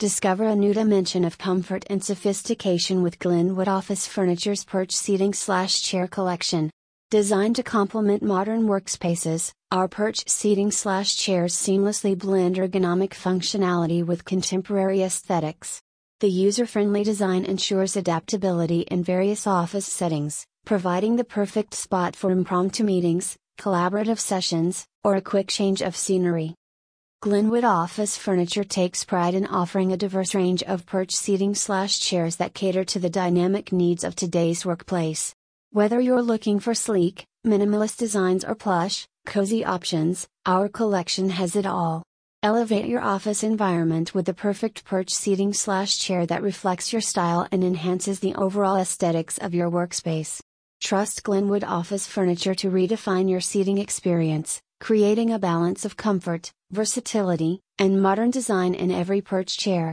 Discover a new dimension of comfort and sophistication with Glenwood Office Furniture's Perch Seating Slash Chair Collection. Designed to complement modern workspaces, our perch seating slash chairs seamlessly blend ergonomic functionality with contemporary aesthetics. The user friendly design ensures adaptability in various office settings, providing the perfect spot for impromptu meetings, collaborative sessions, or a quick change of scenery. Glenwood Office Furniture takes pride in offering a diverse range of perch seating slash chairs that cater to the dynamic needs of today's workplace. Whether you're looking for sleek, minimalist designs or plush, cozy options, our collection has it all. Elevate your office environment with the perfect perch seating slash chair that reflects your style and enhances the overall aesthetics of your workspace. Trust Glenwood Office Furniture to redefine your seating experience, creating a balance of comfort, versatility, and modern design in every perch chair.